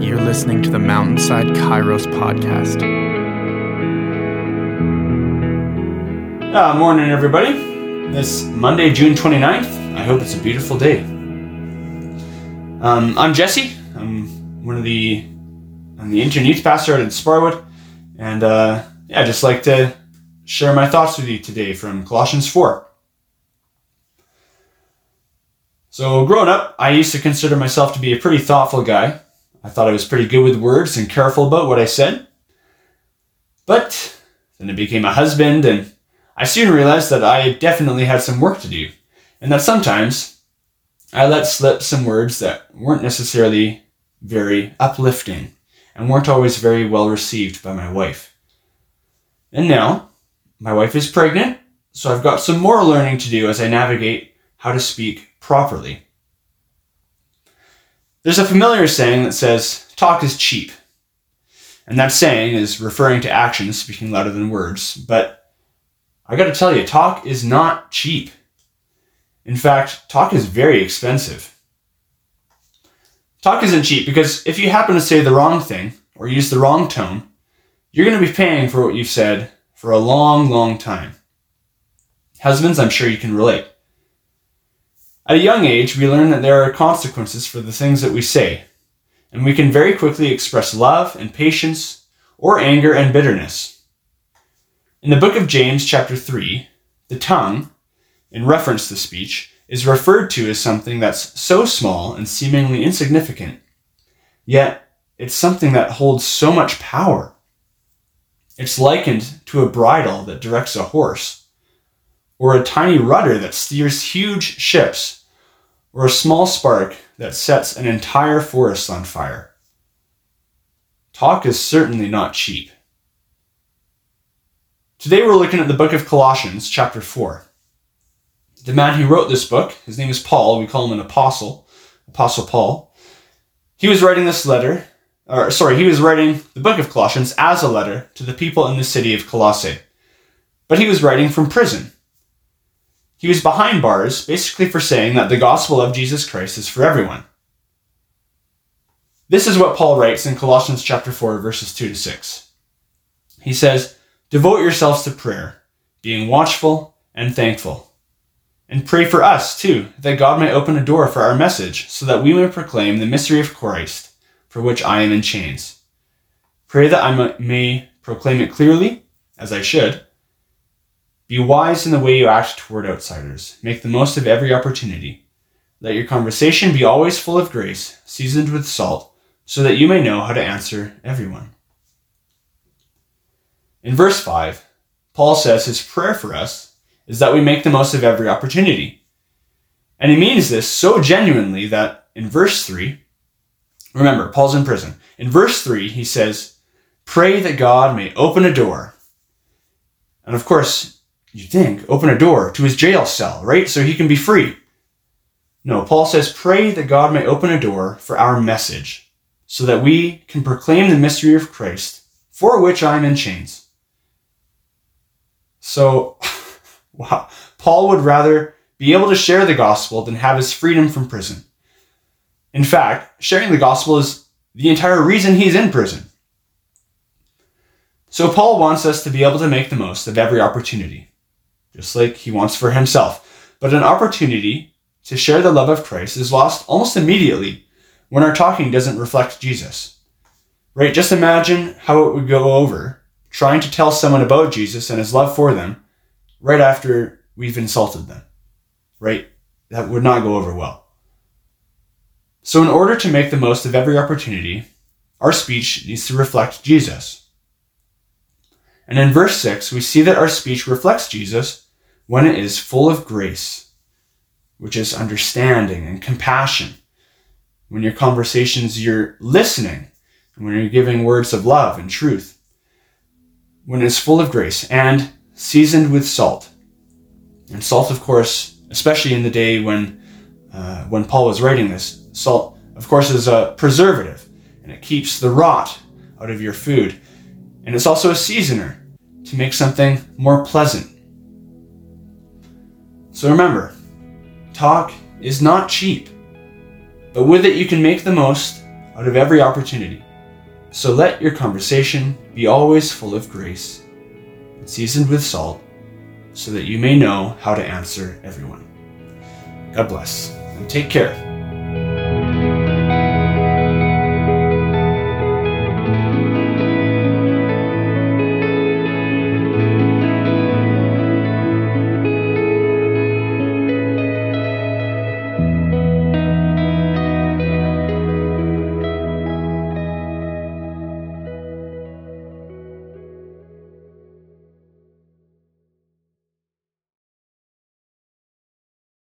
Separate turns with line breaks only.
You're listening to the Mountainside Kairos podcast.
Uh, morning, everybody. This Monday, June 29th. I hope it's a beautiful day. Um, I'm Jesse. I'm one of the I'm the intern youth pastor at Sparwood, and uh, yeah, I'd just like to share my thoughts with you today from Colossians 4. So, growing up, I used to consider myself to be a pretty thoughtful guy. I thought I was pretty good with words and careful about what I said. But then I became a husband, and I soon realized that I definitely had some work to do, and that sometimes I let slip some words that weren't necessarily very uplifting and weren't always very well received by my wife. And now, my wife is pregnant, so I've got some more learning to do as I navigate how to speak properly. There's a familiar saying that says, talk is cheap. And that saying is referring to actions speaking louder than words, but I gotta tell you, talk is not cheap. In fact, talk is very expensive. Talk isn't cheap because if you happen to say the wrong thing or use the wrong tone, you're to be paying for what you've said for a long, long time. Husbands, I'm sure you can relate. At a young age, we learn that there are consequences for the things that we say, and we can very quickly express love and patience or anger and bitterness. In the book of James, chapter 3, the tongue, in reference to speech, is referred to as something that's so small and seemingly insignificant, yet it's something that holds so much power. It's likened to a bridle that directs a horse, or a tiny rudder that steers huge ships or a small spark that sets an entire forest on fire. Talk is certainly not cheap. Today we're looking at the book of Colossians, chapter 4. The man who wrote this book, his name is Paul, we call him an apostle, Apostle Paul. He was writing this letter, or sorry, he was writing the book of Colossians as a letter to the people in the city of Colossae. But he was writing from prison. He was behind bars, basically for saying that the gospel of Jesus Christ is for everyone. This is what Paul writes in Colossians chapter 4 verses 2 to 6. He says, "Devote yourselves to prayer, being watchful and thankful. And pray for us too, that God may open a door for our message, so that we may proclaim the mystery of Christ, for which I am in chains. Pray that I may proclaim it clearly, as I should." Be wise in the way you act toward outsiders. Make the most of every opportunity. Let your conversation be always full of grace, seasoned with salt, so that you may know how to answer everyone. In verse 5, Paul says his prayer for us is that we make the most of every opportunity. And he means this so genuinely that in verse 3, remember, Paul's in prison. In verse 3, he says, Pray that God may open a door. And of course, you think, open a door to his jail cell, right? So he can be free. No, Paul says, pray that God may open a door for our message so that we can proclaim the mystery of Christ for which I'm in chains. So, wow, Paul would rather be able to share the gospel than have his freedom from prison. In fact, sharing the gospel is the entire reason he's in prison. So, Paul wants us to be able to make the most of every opportunity just like he wants for himself. But an opportunity to share the love of Christ is lost almost immediately when our talking doesn't reflect Jesus. Right? Just imagine how it would go over trying to tell someone about Jesus and his love for them right after we've insulted them. Right? That would not go over well. So, in order to make the most of every opportunity, our speech needs to reflect Jesus. And in verse 6, we see that our speech reflects Jesus when it is full of grace, which is understanding and compassion. When your conversations, you're listening, and when you're giving words of love and truth. When it's full of grace and seasoned with salt. And salt, of course, especially in the day when, uh, when Paul was writing this, salt, of course, is a preservative, and it keeps the rot out of your food. And it's also a seasoner to make something more pleasant so remember, talk is not cheap, but with it you can make the most out of every opportunity. So let your conversation be always full of grace, and seasoned with salt, so that you may know how to answer everyone. God bless, and take care.